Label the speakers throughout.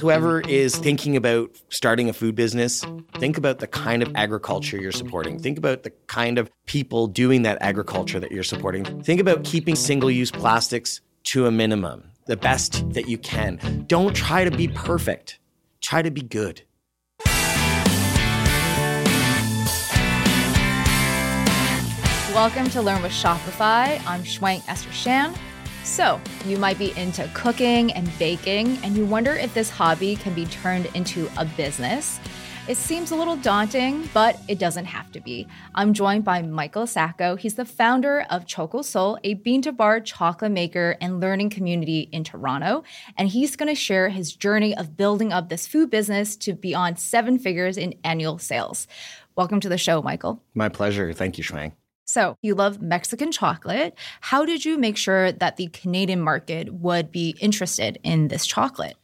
Speaker 1: Whoever is thinking about starting a food business, think about the kind of agriculture you're supporting. Think about the kind of people doing that agriculture that you're supporting. Think about keeping single use plastics to a minimum, the best that you can. Don't try to be perfect, try to be good.
Speaker 2: Welcome to Learn with Shopify. I'm Shwank Esther Shan. So, you might be into cooking and baking, and you wonder if this hobby can be turned into a business. It seems a little daunting, but it doesn't have to be. I'm joined by Michael Sacco. He's the founder of Chocosol, a bean to bar chocolate maker and learning community in Toronto. And he's going to share his journey of building up this food business to beyond seven figures in annual sales. Welcome to the show, Michael.
Speaker 1: My pleasure. Thank you, Shwang.
Speaker 2: So, you love Mexican chocolate. How did you make sure that the Canadian market would be interested in this chocolate?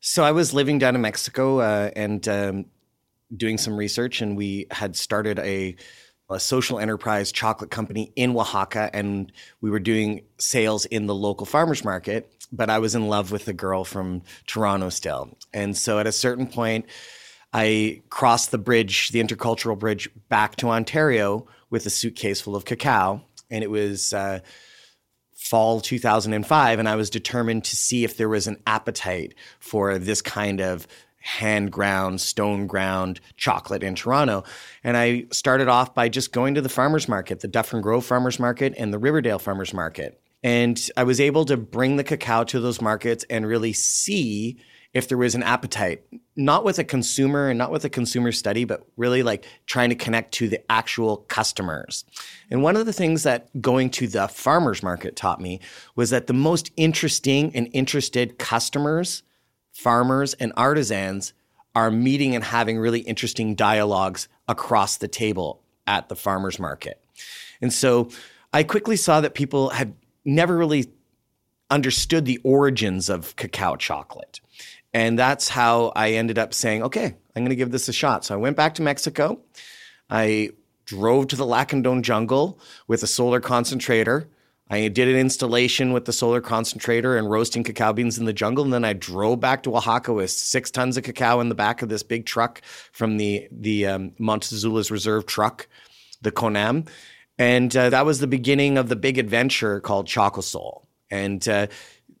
Speaker 1: So, I was living down in Mexico uh, and um, doing some research, and we had started a, a social enterprise chocolate company in Oaxaca, and we were doing sales in the local farmers market. But I was in love with a girl from Toronto still. And so, at a certain point, I crossed the bridge, the intercultural bridge, back to Ontario with a suitcase full of cacao. And it was uh, fall 2005. And I was determined to see if there was an appetite for this kind of hand ground, stone ground chocolate in Toronto. And I started off by just going to the farmers market, the Dufferin Grove Farmers Market and the Riverdale Farmers Market. And I was able to bring the cacao to those markets and really see if there was an appetite, not with a consumer and not with a consumer study, but really like trying to connect to the actual customers. And one of the things that going to the farmers market taught me was that the most interesting and interested customers, farmers, and artisans are meeting and having really interesting dialogues across the table at the farmers market. And so I quickly saw that people had never really understood the origins of cacao chocolate. And that's how I ended up saying, okay, I'm going to give this a shot. So I went back to Mexico. I drove to the Lacandon jungle with a solar concentrator. I did an installation with the solar concentrator and roasting cacao beans in the jungle. And then I drove back to Oaxaca with six tons of cacao in the back of this big truck from the, the um, Montes Azules Reserve truck, the Conam. And uh, that was the beginning of the big adventure called Chocosol. And uh,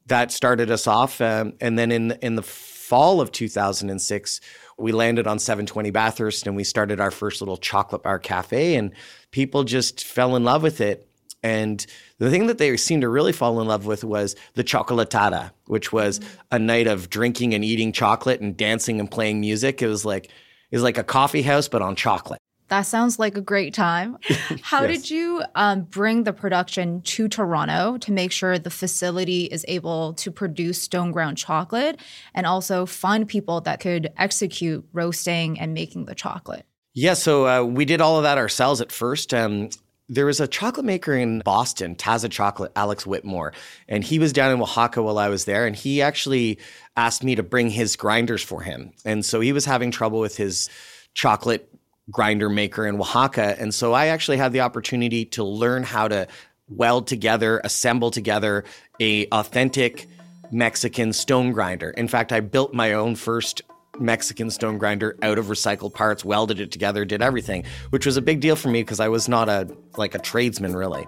Speaker 1: that started us off. Um, and then in in the fall of 2006, we landed on 720 Bathurst and we started our first little chocolate bar cafe. And people just fell in love with it. And the thing that they seemed to really fall in love with was the chocolatada, which was a night of drinking and eating chocolate and dancing and playing music. It was like it was like a coffee house, but on chocolate.
Speaker 2: That sounds like a great time. How yes. did you um, bring the production to Toronto to make sure the facility is able to produce stone ground chocolate and also find people that could execute roasting and making the chocolate?
Speaker 1: Yeah, so uh, we did all of that ourselves at first. Um, there was a chocolate maker in Boston, Taza Chocolate, Alex Whitmore, and he was down in Oaxaca while I was there, and he actually asked me to bring his grinders for him. And so he was having trouble with his chocolate grinder maker in Oaxaca. And so I actually had the opportunity to learn how to weld together, assemble together a authentic Mexican stone grinder. In fact, I built my own first Mexican stone grinder out of recycled parts, welded it together, did everything, which was a big deal for me because I was not a like a tradesman really.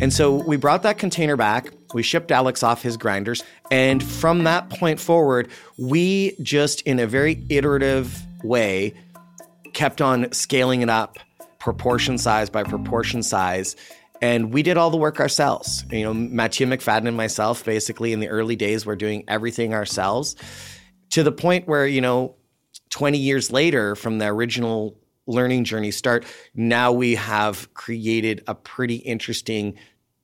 Speaker 1: And so we brought that container back. We shipped Alex off his grinders. And from that point forward, we just, in a very iterative way, kept on scaling it up proportion size by proportion size. And we did all the work ourselves. You know, Mathieu McFadden and myself, basically, in the early days, were doing everything ourselves to the point where, you know, 20 years later from the original learning journey start, now we have created a pretty interesting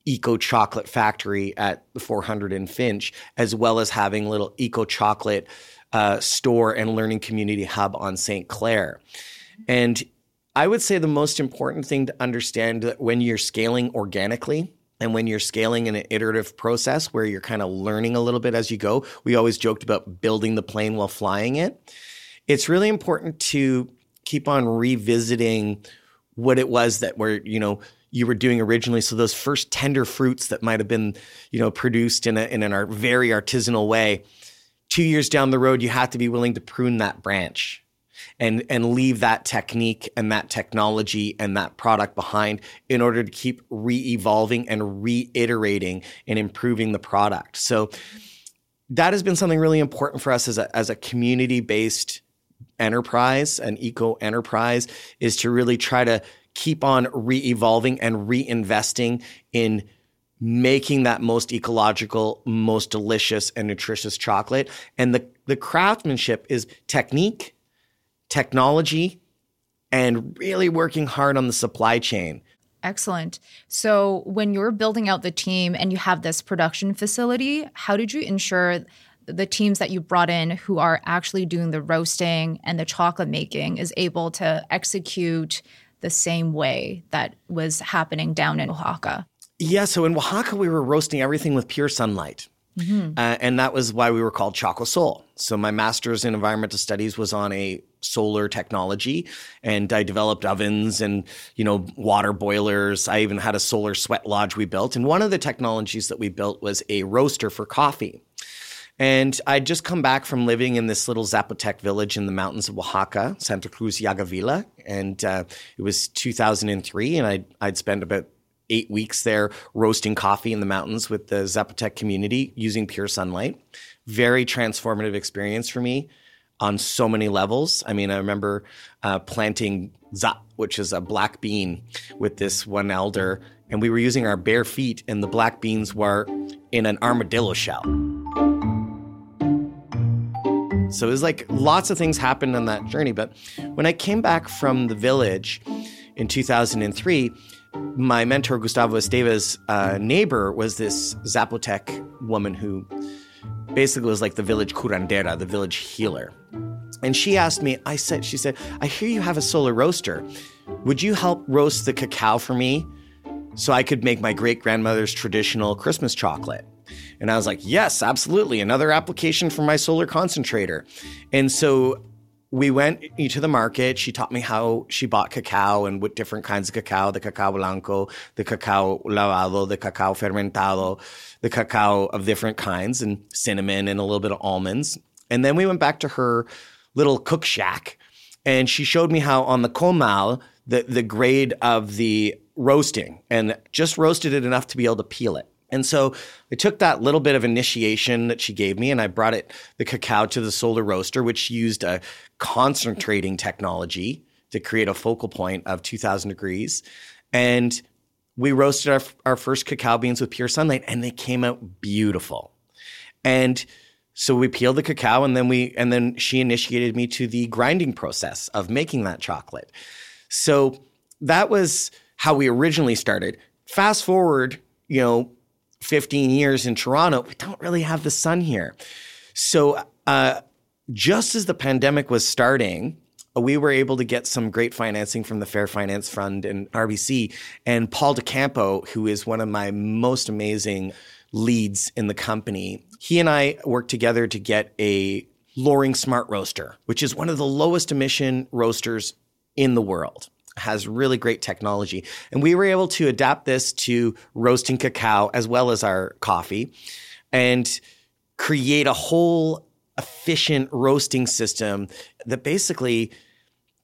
Speaker 1: eco chocolate factory at the 400 in Finch, as well as having little eco chocolate uh, store and learning community hub on St. Clair. And I would say the most important thing to understand that when you're scaling organically, and when you're scaling in an iterative process where you're kind of learning a little bit as you go, we always joked about building the plane while flying it. It's really important to keep on revisiting what it was that we're, you know, you were doing originally. So those first tender fruits that might have been, you know, produced in a in a very artisanal way, two years down the road, you have to be willing to prune that branch and and leave that technique and that technology and that product behind in order to keep re-evolving and reiterating and improving the product. So that has been something really important for us as a as a community based enterprise, an eco enterprise, is to really try to keep on re-evolving and reinvesting in making that most ecological, most delicious and nutritious chocolate. And the, the craftsmanship is technique, technology, and really working hard on the supply chain.
Speaker 2: Excellent. So, when you're building out the team and you have this production facility, how did you ensure the teams that you brought in who are actually doing the roasting and the chocolate making is able to execute the same way that was happening down in Oaxaca?
Speaker 1: Yeah, so in Oaxaca, we were roasting everything with pure sunlight. Mm-hmm. Uh, and that was why we were called Chocosol. So my master's in environmental studies was on a solar technology, and I developed ovens and you know water boilers. I even had a solar sweat lodge we built, and one of the technologies that we built was a roaster for coffee. And I'd just come back from living in this little Zapotec village in the mountains of Oaxaca, Santa Cruz Yagavila. And uh, it was 2003, and I'd, I'd spent about eight weeks there roasting coffee in the mountains with the Zapotec community using pure sunlight. Very transformative experience for me on so many levels. I mean, I remember uh, planting za, which is a black bean, with this one elder, and we were using our bare feet, and the black beans were in an armadillo shell. So it was like lots of things happened on that journey. But when I came back from the village in 2003, my mentor Gustavo Esteva's uh, neighbor was this Zapotec woman who basically was like the village curandera, the village healer. And she asked me, I said, she said, I hear you have a solar roaster. Would you help roast the cacao for me so I could make my great grandmother's traditional Christmas chocolate? And I was like, yes, absolutely. Another application for my solar concentrator. And so we went to the market. She taught me how she bought cacao and what different kinds of cacao, the cacao blanco, the cacao lavado, the cacao fermentado, the cacao of different kinds and cinnamon and a little bit of almonds. And then we went back to her little cook shack and she showed me how on the comal, the, the grade of the roasting and just roasted it enough to be able to peel it. And so I took that little bit of initiation that she gave me and I brought it, the cacao, to the solar roaster, which used a concentrating technology to create a focal point of 2000 degrees. And we roasted our, our first cacao beans with pure sunlight and they came out beautiful. And so we peeled the cacao and then we and then she initiated me to the grinding process of making that chocolate. So that was how we originally started. Fast forward, you know, 15 years in Toronto, we don't really have the sun here. So, uh, just as the pandemic was starting, we were able to get some great financing from the Fair Finance Fund and RBC. And Paul DeCampo, who is one of my most amazing leads in the company, he and I worked together to get a Loring Smart Roaster, which is one of the lowest emission roasters in the world has really great technology. And we were able to adapt this to roasting cacao as well as our coffee and create a whole efficient roasting system that basically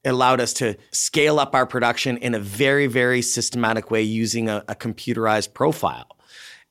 Speaker 1: allowed us to scale up our production in a very, very systematic way using a, a computerized profile.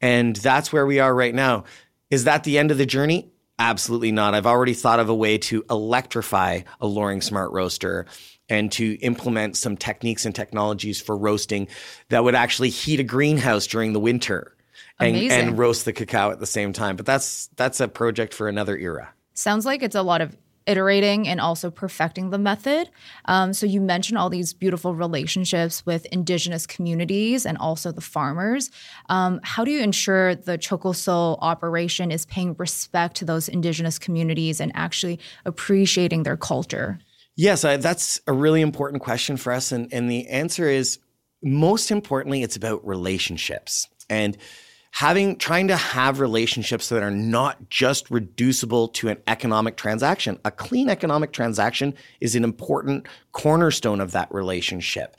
Speaker 1: And that's where we are right now. Is that the end of the journey? Absolutely not. I've already thought of a way to electrify a Loring Smart Roaster and to implement some techniques and technologies for roasting that would actually heat a greenhouse during the winter and, and roast the cacao at the same time. But that's that's a project for another era.
Speaker 2: Sounds like it's a lot of iterating and also perfecting the method. Um, so you mentioned all these beautiful relationships with indigenous communities and also the farmers. Um, how do you ensure the Chocosol operation is paying respect to those indigenous communities and actually appreciating their culture?
Speaker 1: Yes, I, that's a really important question for us. And, and the answer is most importantly, it's about relationships and having, trying to have relationships that are not just reducible to an economic transaction. A clean economic transaction is an important cornerstone of that relationship.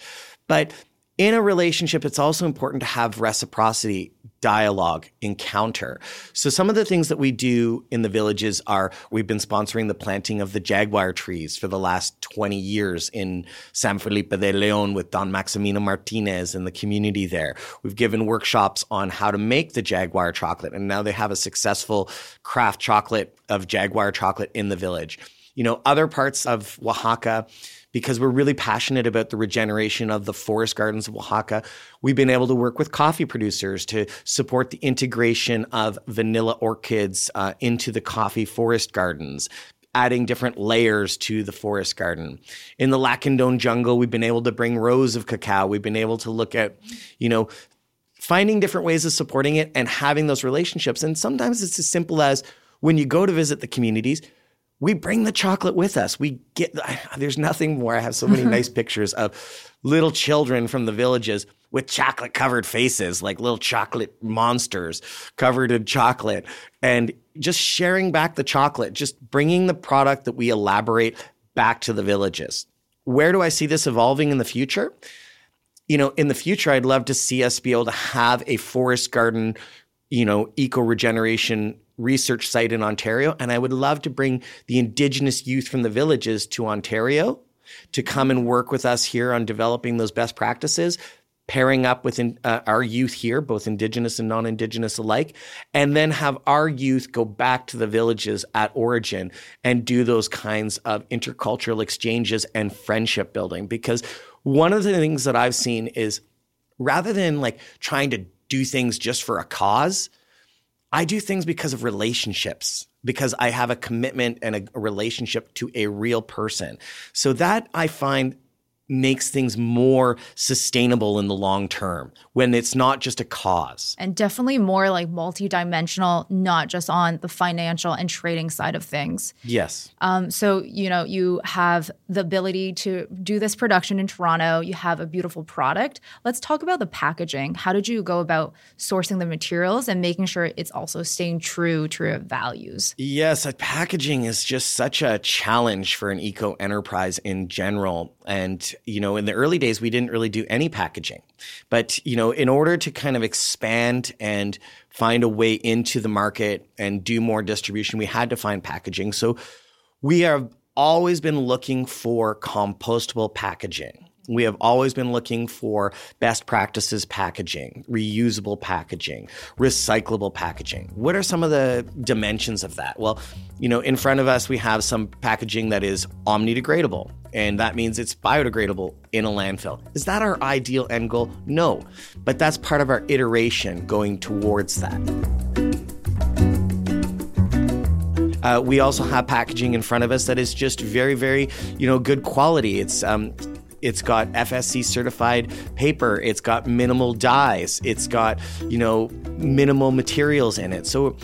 Speaker 1: But in a relationship, it's also important to have reciprocity dialogue, encounter. So some of the things that we do in the villages are we've been sponsoring the planting of the jaguar trees for the last 20 years in San Felipe de Leon with Don Maximino Martinez and the community there. We've given workshops on how to make the jaguar chocolate and now they have a successful craft chocolate of jaguar chocolate in the village. You know, other parts of Oaxaca because we're really passionate about the regeneration of the forest gardens of Oaxaca. We've been able to work with coffee producers to support the integration of vanilla orchids uh, into the coffee forest gardens adding different layers to the forest garden. In the Lacandon jungle, we've been able to bring rows of cacao. We've been able to look at, you know, finding different ways of supporting it and having those relationships. And sometimes it's as simple as when you go to visit the communities, we bring the chocolate with us. We get there's nothing more. I have so many nice pictures of little children from the villages with chocolate covered faces, like little chocolate monsters covered in chocolate, and just sharing back the chocolate, just bringing the product that we elaborate back to the villages. Where do I see this evolving in the future? You know, in the future, I'd love to see us be able to have a forest garden, you know, eco regeneration research site in Ontario. And I would love to bring the Indigenous youth from the villages to Ontario to come and work with us here on developing those best practices, pairing up with uh, our youth here, both Indigenous and non Indigenous alike, and then have our youth go back to the villages at origin and do those kinds of intercultural exchanges and friendship building. Because one of the things that I've seen is rather than like trying to do things just for a cause, I do things because of relationships, because I have a commitment and a, relationship to a real person. So that I find makes things more sustainable in the long term when it's not just a cause.
Speaker 2: And definitely more like multidimensional, not just on the financial and trading side of things.
Speaker 1: Yes.
Speaker 2: Um, so, you know, you have the ability to do this production in Toronto, you have a beautiful product. Let's talk about the packaging. How did you go about sourcing the materials and making sure it's also staying true to your values?
Speaker 1: Yes, packaging is just such a challenge for an eco enterprise in general. And you know, in the early days, we didn't really do any packaging. But, you know, in order to kind of expand and find a way into the market and do more distribution, we had to find packaging. So we have always been looking for compostable packaging. We have always been looking for best practices packaging, reusable packaging, recyclable packaging. What are some of the dimensions of that? Well, you know, in front of us, we have some packaging that is omnidegradable, and that means it's biodegradable in a landfill. Is that our ideal end goal? No, but that's part of our iteration going towards that. Uh, we also have packaging in front of us that is just very, very, you know, good quality. It's um, it's got FSC certified paper. It's got minimal dyes. It's got, you know, minimal materials in it. So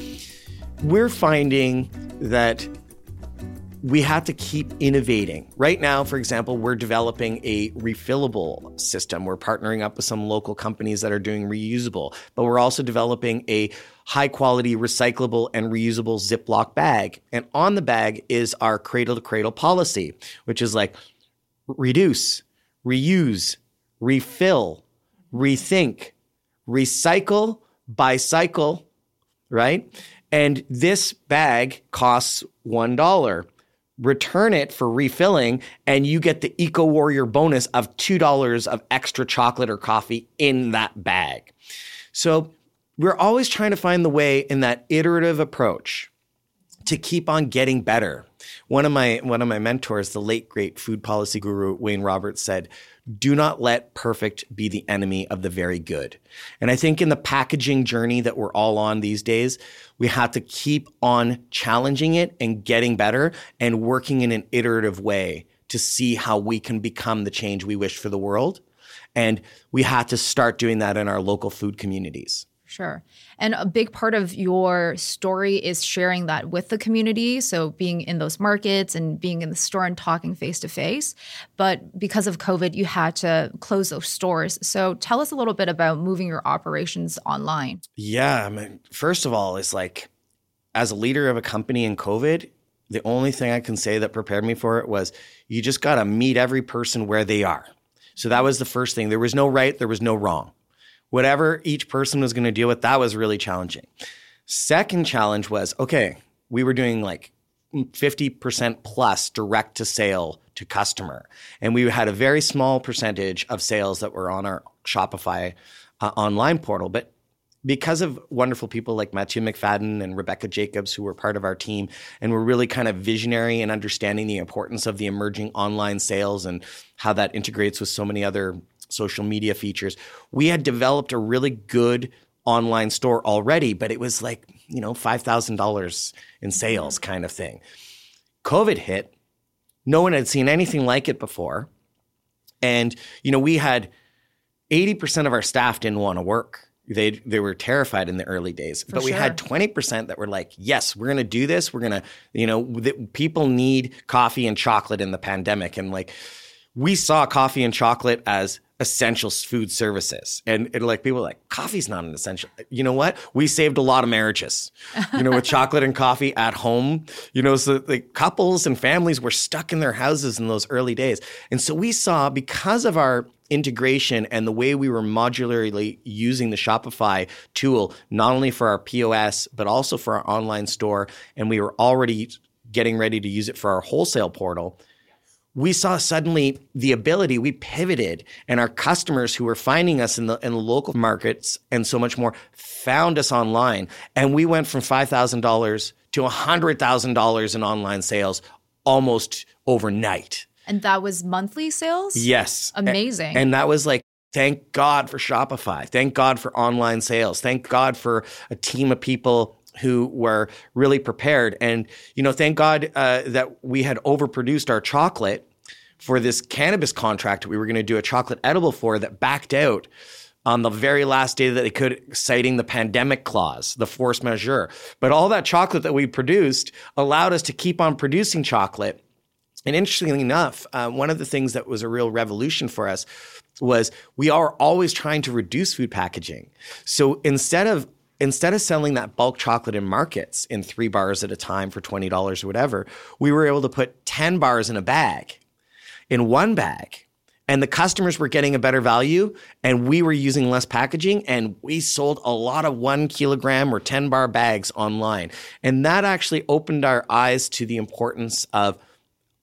Speaker 1: we're finding that we have to keep innovating. Right now, for example, we're developing a refillable system. We're partnering up with some local companies that are doing reusable, but we're also developing a high quality recyclable and reusable Ziploc bag. And on the bag is our cradle to cradle policy, which is like reduce, reuse, refill, rethink, recycle, bicycle, right? And this bag costs $1. Return it for refilling, and you get the Eco Warrior bonus of $2 of extra chocolate or coffee in that bag. So we're always trying to find the way in that iterative approach to keep on getting better. One of my one of my mentors, the late great food policy guru Wayne Roberts said, "Do not let perfect be the enemy of the very good." And I think in the packaging journey that we're all on these days, we have to keep on challenging it and getting better and working in an iterative way to see how we can become the change we wish for the world. And we have to start doing that in our local food communities.
Speaker 2: Sure. And a big part of your story is sharing that with the community. So being in those markets and being in the store and talking face to face. But because of COVID, you had to close those stores. So tell us a little bit about moving your operations online.
Speaker 1: Yeah. I mean, first of all, it's like as a leader of a company in COVID, the only thing I can say that prepared me for it was you just got to meet every person where they are. So that was the first thing. There was no right, there was no wrong. Whatever each person was going to deal with, that was really challenging. Second challenge was okay, we were doing like 50% plus direct to sale to customer. And we had a very small percentage of sales that were on our Shopify uh, online portal. But because of wonderful people like Matthew McFadden and Rebecca Jacobs, who were part of our team, and were really kind of visionary in understanding the importance of the emerging online sales and how that integrates with so many other social media features, we had developed a really good online store already, but it was like, you know, $5,000 in sales mm-hmm. kind of thing. COVID hit. No one had seen anything like it before. And, you know, we had 80% of our staff didn't want to work. They, they were terrified in the early days,
Speaker 2: For
Speaker 1: but we
Speaker 2: sure.
Speaker 1: had 20% that were like, yes, we're going to do this. We're going to, you know, th- people need coffee and chocolate in the pandemic. And like, we saw coffee and chocolate as essential food services. And, and like people like, coffee's not an essential. You know what? We saved a lot of marriages, you know, with chocolate and coffee at home. You know, so the couples and families were stuck in their houses in those early days. And so we saw because of our integration and the way we were modularly using the Shopify tool, not only for our POS, but also for our online store. And we were already getting ready to use it for our wholesale portal we saw suddenly the ability we pivoted and our customers who were finding us in the in the local markets and so much more found us online. And we went from $5000 to $100000 in online sales almost overnight.
Speaker 2: And that was monthly sales?
Speaker 1: yes.
Speaker 2: Amazing.
Speaker 1: and that was like thank god for shopify. Thank god for online sales. Thank god for a team of people who were really prepared. And you know thank god uh, that we had overproduced our chocolate for this cannabis contract we were going to do a chocolate edible for that backed out on the very last day that they could, citing the pandemic clause, the force majeure. But all that chocolate that we produced allowed us to keep on producing chocolate. And interestingly enough, uh, one of the things that was a real revolution for us was we are always trying to reduce food packaging. So instead of instead of selling that bulk chocolate in markets in three bars at a time for twenty dollars or whatever, we were able to put ten bars in a bag, in one bag, and the customers were getting a better value and we were using less packaging and we sold a lot of one kilogram or 10 bar bags online. And that actually opened our eyes to the importance of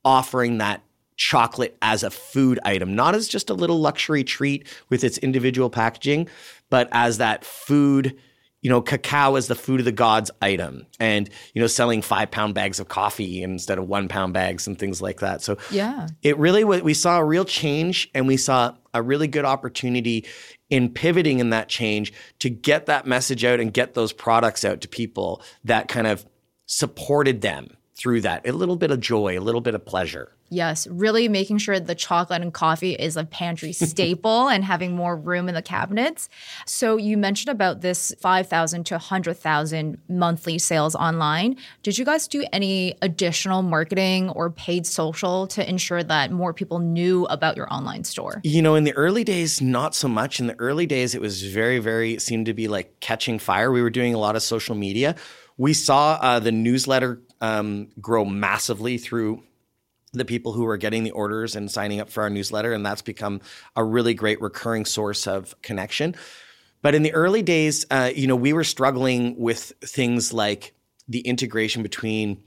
Speaker 1: offering that chocolate as a food item not as just a little luxury treat with its individual packaging but as that food you know, cacao is the food of the gods item, and you know, selling five pound bags of coffee instead of one pound bags and things like that. So
Speaker 2: yeah.
Speaker 1: it really wa- we saw a real change, and we saw a really good opportunity in pivoting in that change to get that message out and get those products out to people that kind of supported them through that. A little bit of joy, a little bit of pleasure.
Speaker 2: Yes, really making sure the chocolate and coffee is a pantry staple and having more room in the cabinets. So you mentioned about this 5,000 to 100,000 monthly sales online. Did you guys do any additional marketing or paid social to ensure that more people knew about your online store?
Speaker 1: You know, in the early days, not so much. In the early days, it was very, very, seemed to be like catching fire. We were doing a lot of social media. We saw uh, the newsletter um, grow massively through the people who were getting the orders and signing up for our newsletter. And that's become a really great recurring source of connection. But in the early days, uh, you know, we were struggling with things like the integration between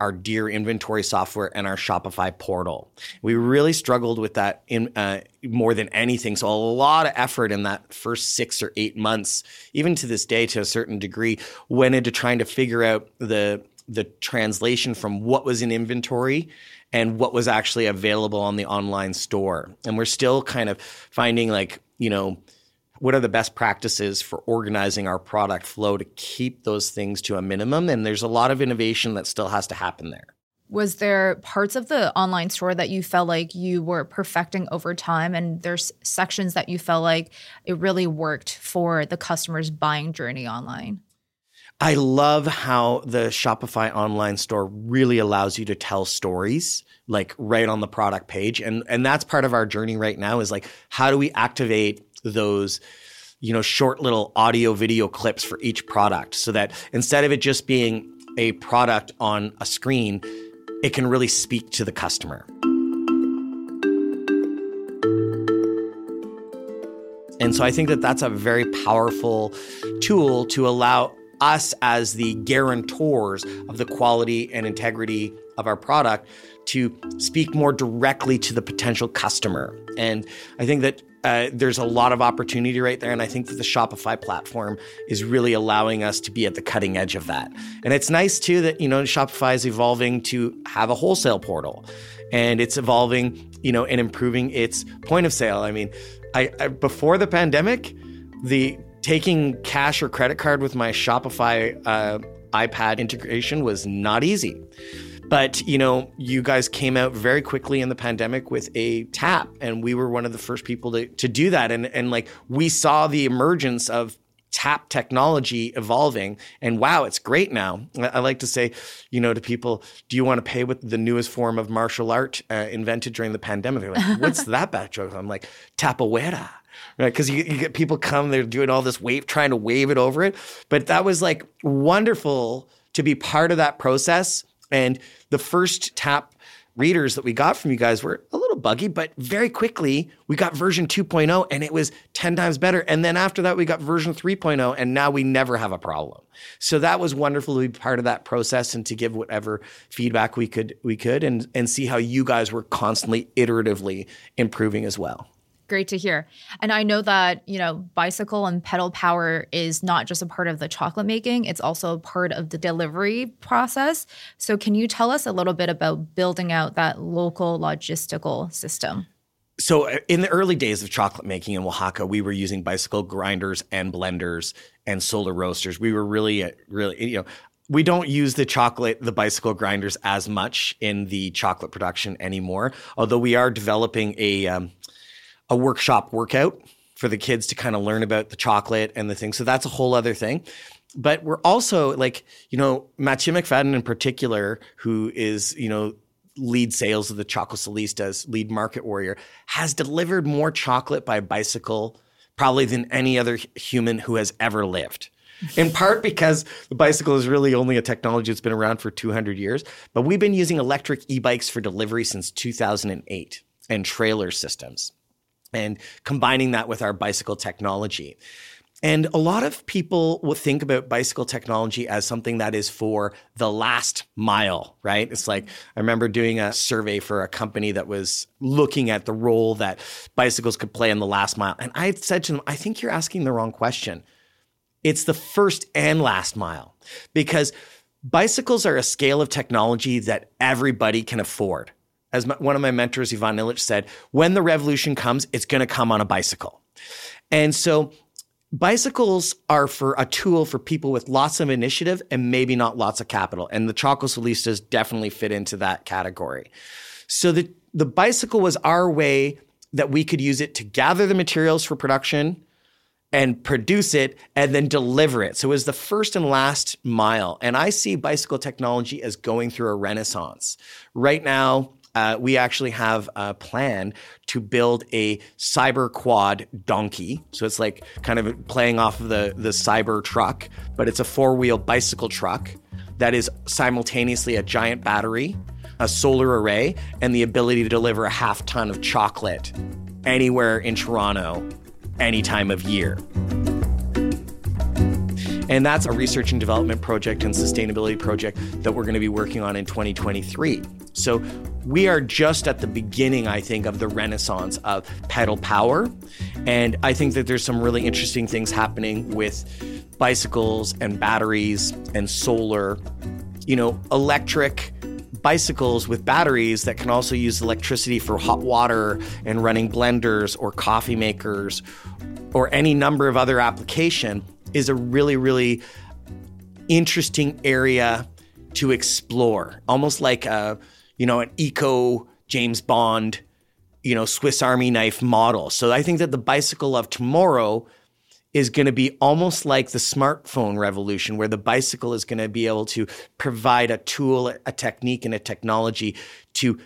Speaker 1: our DEAR inventory software and our Shopify portal. We really struggled with that in uh, more than anything. So a lot of effort in that first six or eight months, even to this day, to a certain degree, went into trying to figure out the the translation from what was in inventory and what was actually available on the online store. And we're still kind of finding like, you know, what are the best practices for organizing our product flow to keep those things to a minimum? And there's a lot of innovation that still has to happen there.
Speaker 2: Was there parts of the online store that you felt like you were perfecting over time? And there's sections that you felt like it really worked for the customer's buying journey online?
Speaker 1: I love how the Shopify online store really allows you to tell stories like right on the product page. And and that's part of our journey right now is like how do we activate those you know short little audio video clips for each product so that instead of it just being a product on a screen, it can really speak to the customer. And so I think that that's a very powerful tool to allow us as the guarantors of the quality and integrity of our product to speak more directly to the potential customer. And I think that uh, there's a lot of opportunity right there. And I think that the Shopify platform is really allowing us to be at the cutting edge of that. And it's nice too that, you know, Shopify is evolving to have a wholesale portal and it's evolving, you know, and improving its point of sale. I mean, I, I before the pandemic, the taking cash or credit card with my Shopify uh, iPad integration was not easy. But, you know, you guys came out very quickly in the pandemic with a tap, and we were one of the first people to, to do that. And, and like, we saw the emergence of tap technology evolving and wow it's great now i like to say you know to people do you want to pay with the newest form of martial art uh, invented during the pandemic they're like what's that bad joke i'm like tapoeira right because you, you, get people come they're doing all this wave trying to wave it over it but that was like wonderful to be part of that process and the first tap readers that we got from you guys were a little buggy, but very quickly we got version 2.0 and it was 10 times better. And then after that, we got version 3.0 and now we never have a problem. So that was wonderful to be part of that process and to give whatever feedback we could we could and, and see how you guys were constantly iteratively improving as well.
Speaker 2: Great to hear. And I know that, you know, bicycle and pedal power is not just a part of the chocolate making, it's also a part of the delivery process. So can you tell us a little bit about building out that local logistical system?
Speaker 1: So uh, in the early days of chocolate making in Oaxaca, we were using bicycle grinders and blenders and solar roasters. We were really uh, really you know, we don't use the chocolate, the bicycle grinders as much in the chocolate production anymore. Although we are developing a um, a workshop workout for the kids to kind of learn about the chocolate and the thing. So that's a whole other thing. But we're also like, you know, Mathieu McFadden in particular, who is, you know, lead sales of the Chocolate lead market warrior, has delivered more chocolate by bicycle probably than any other human who has ever lived. In part because the bicycle is really only a technology that's been around for 200 years, but we've been using electric e-bikes for delivery since 2008 and trailer systems and combining that with our bicycle technology. And a lot of people will think about bicycle technology as something that is for the last mile, right? It's like I remember doing a survey for a company that was looking at the role that bicycles could play in the last mile. And I said to them, I think you're asking the wrong question. It's the first and last mile because bicycles are a scale of technology that everybody can afford as my, one of my mentors, Ivan Illich, said, when the revolution comes, it's going to come on a bicycle. And so bicycles are for a tool for people with lots of initiative and maybe not lots of capital. And the Chocosolistas definitely fit into that category. So the, the bicycle was our way that we could use it to gather the materials for production and produce it and then deliver it. So it was the first and last mile. And I see bicycle technology as going through a renaissance. Right now, uh, we actually have a plan to build a cyber quad donkey. So it's like kind of playing off of the, the cyber truck, but it's a four wheel bicycle truck that is simultaneously a giant battery, a solar array, and the ability to deliver a half ton of chocolate anywhere in Toronto, any time of year. And that's a research and development project and sustainability project that we're going to be working on in 2023. So we are just at the beginning, I think, of the renaissance of pedal power. And I think that there's some really interesting things happening with bicycles and batteries and solar, you know, electric bicycles with batteries that can also use electricity for hot water and running blenders or coffee makers or any number of other application is a really, really interesting area to explore, almost like a, you know, an eco James Bond, you know, Swiss Army knife model. So I think that the bicycle of tomorrow is going to be almost like the smartphone revolution, where the bicycle is going to be able to provide a tool, a technique, and a technology to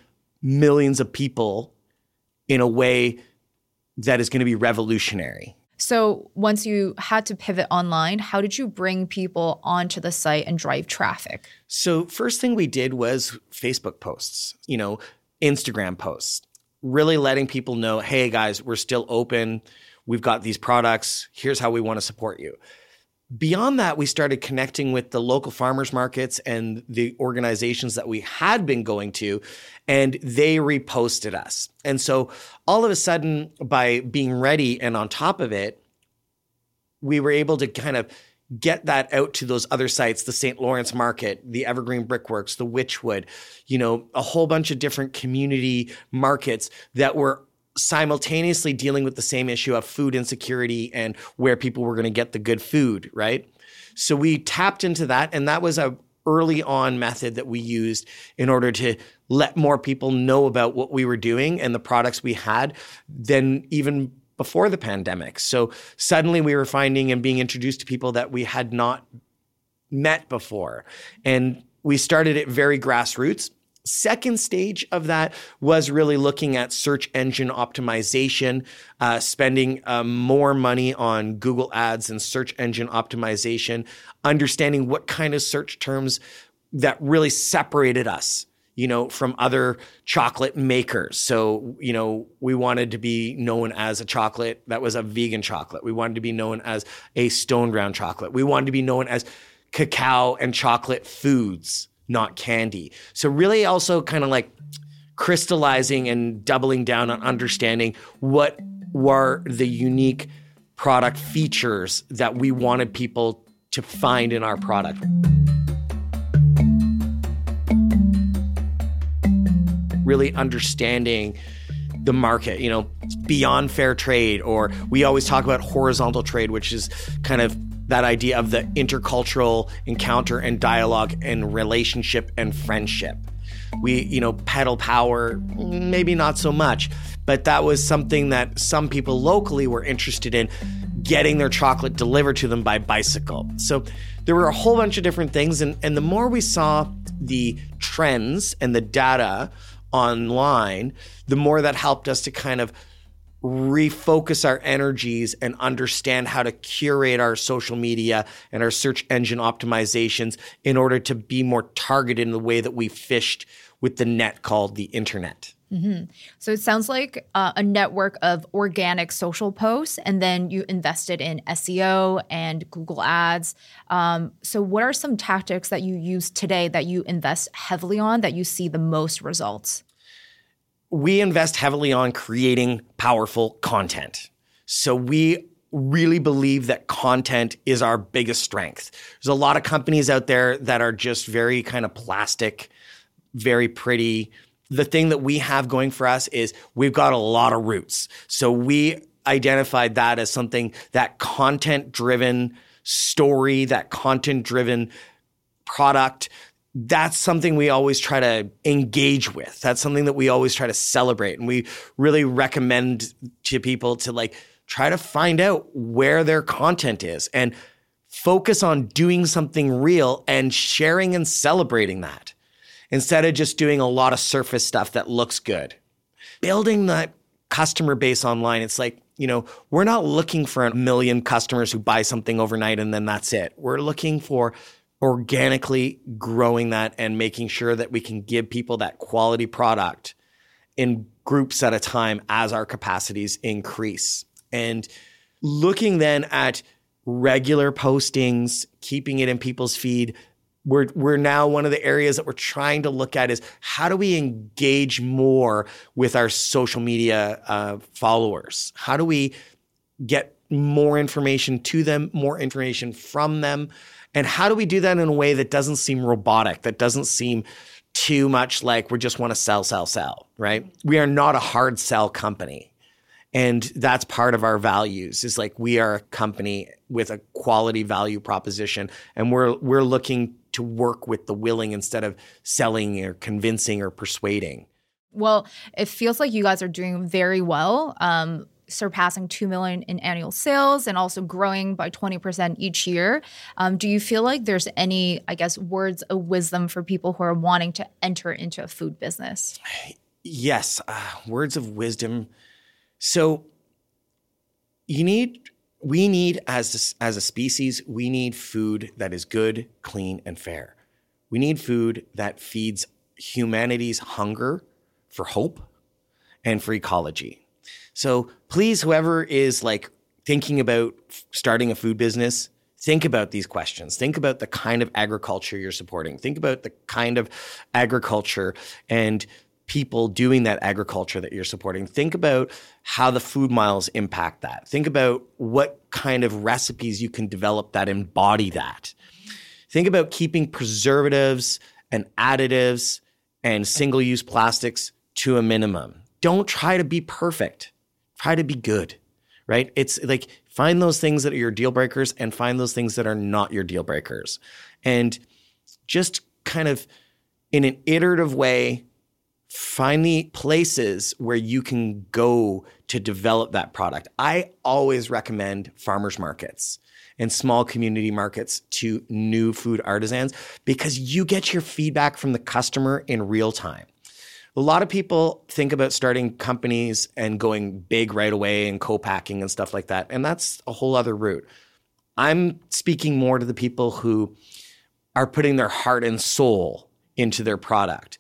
Speaker 1: millions of people in a way that is going to be revolutionary.
Speaker 2: So once you had to pivot online, how did you bring people onto the site and drive traffic?
Speaker 1: So first thing we did was Facebook posts, you know, Instagram posts, really letting people know, hey guys, we're still open. we've got these products. Here's how we want to support you. Beyond that, we started connecting with the local farmers markets and the organizations that we had been going to, and they reposted us. And so all of a sudden, by being ready and on top of it, we were able to kind of get that out to those other sites the st lawrence market the evergreen brickworks the Wychwood you know a whole bunch of different community markets that were simultaneously dealing with the same issue of food insecurity and where people were going to get the good food right so we tapped into that and that was a early on method that we used in order to let more people know about what we were doing and the products we had than even before the pandemic. So suddenly we were finding and being introduced to people that we had not met before. And we started at very grassroots. Second stage of that was really looking at search engine optimization, uh, spending um, more money on Google Ads and search engine optimization, understanding what kind of search terms that really separated us you know, from other chocolate makers. So, you know, we wanted to be known as a chocolate that was a vegan chocolate. We wanted to be known as a stone ground chocolate. We wanted to be known as cacao and chocolate foods, not candy. So, really, also kind of like crystallizing and doubling down on understanding what were the unique product features that we wanted people to find in our product. really understanding the market, you know, beyond fair trade, or we always talk about horizontal trade, which is kind of that idea of the intercultural encounter and dialogue and relationship and friendship. We, you know, pedal power, maybe not so much, but that was something that some people locally were interested in getting their chocolate delivered to them by bicycle. So there were a whole bunch of different things. And, and the more we saw the trends and the data online, the more that helped us to kind of refocus our energies and understand how to curate our social media and our search engine optimizations in order to be more targeted in the way that we fished with the net called the internet.
Speaker 2: Mm-hmm. So it sounds like uh, a network of organic social posts, and then you invested in SEO and Google Ads. Um, so, what are some tactics that you use today that you invest heavily on that you see the most results?
Speaker 1: We invest heavily on creating powerful content. So, we really believe that content is our biggest strength. There's a lot of companies out there that are just very kind of plastic, very pretty the thing that we have going for us is we've got a lot of roots. So we identified that as something that content driven story, that content driven product. That's something we always try to engage with. That's something that we always try to celebrate. And we really recommend to people to like try to find out where their content is and focus on doing something real and sharing and celebrating that instead of just doing a lot of surface stuff that looks good. Building that customer base online, it's like, you know, we're not looking for a million customers who buy something overnight and then that's it. We're looking for organically growing that and making sure that we can give people that quality product in groups at a time as our capacities increase. And looking then at regular postings, keeping it in people's feed, we're we're now one of the areas that we're trying to look at is how do we engage more with our social media uh, followers? How do we get more information to them, more information from them, and how do we do that in a way that doesn't seem robotic, that doesn't seem too much like we just want to sell, sell, sell, right? We are not a hard sell company. And that's part of our values is like we are a company with a quality value proposition and we're we're looking to work with the willing instead of selling or convincing or persuading.
Speaker 2: Well, it feels like you guys are doing very well. Um, surpassing 2 million in annual sales and also growing by 20% each year. Um, do you feel like there's any, I guess, words of wisdom for people who are wanting to enter into a food business?
Speaker 1: Yes, uh, words of wisdom. So you need we need as a, as a species we need food that is good clean and fair we need food that feeds humanity's hunger for hope and for ecology So please, whoever is like thinking about starting a food business, think about these questions. Think about the kind of agriculture you're supporting. Think about the kind of agriculture and people doing that agriculture that you're supporting. Think about how the food miles impact that. Think about what kind of recipes you can develop that embody that. Think about keeping preservatives and additives and single use plastics to a minimum. Don't try to be perfect, try to be good, right? It's like find those things that are your deal breakers and find those things that are not your deal breakers. And just kind of in an iterative way, find the places where you can go to develop that product. I always recommend farmers markets and small community markets to new food artisans because you get your feedback from the customer in real time. A lot of people think about starting companies and going big right away and co-packing and stuff like that, and that's a whole other route. I'm speaking more to the people who are putting their heart and soul into their product.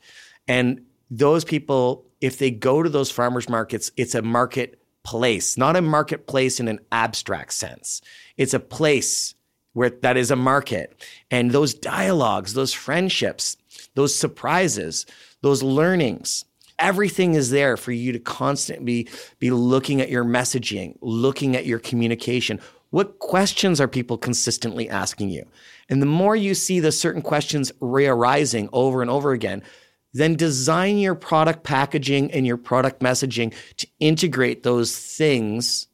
Speaker 1: And those people, if they go to those farmers markets, it's a marketplace, not a marketplace in an abstract sense. It's a place where that is a market. And those dialogues, those friendships, those surprises, those learnings, everything is there for you to constantly be looking at your messaging, looking at your communication. What questions are people consistently asking you? And the more you see the certain questions re-arising over and over again, then design your product packaging and your product messaging to integrate those things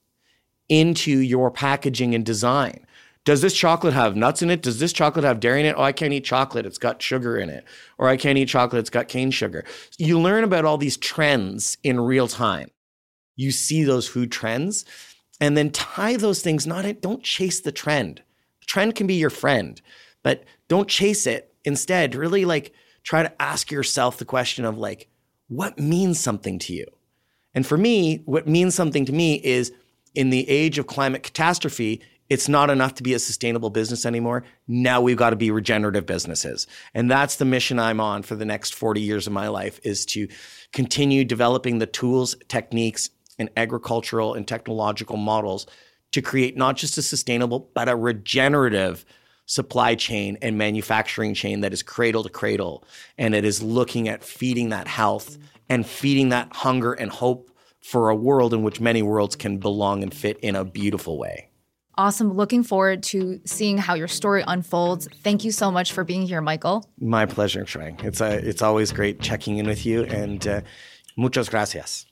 Speaker 1: into your packaging and design. Does this chocolate have nuts in it? Does this chocolate have dairy in it? Oh, I can't eat chocolate. It's got sugar in it. Or I can't eat chocolate. It's got cane sugar. You learn about all these trends in real time. You see those food trends and then tie those things, not don't chase the trend. The trend can be your friend, but don't chase it. Instead, really like try to ask yourself the question of like, what means something to you? And for me, what means something to me is in the age of climate catastrophe, it's not enough to be a sustainable business anymore. Now we've got to be regenerative businesses. And that's the mission I'm on for the next 40 years of my life is to continue developing the tools, techniques, and agricultural and technological models to create not just a sustainable, but a regenerative supply chain and manufacturing chain that is cradle to cradle and it is looking at feeding that health and feeding that hunger and hope for a world in which many worlds can belong and fit in a beautiful way.
Speaker 2: Awesome. Looking forward to seeing how your story unfolds. Thank you so much for being here, Michael.
Speaker 1: My pleasure, Shuang. It's a, it's always great checking in with you and uh, muchas gracias.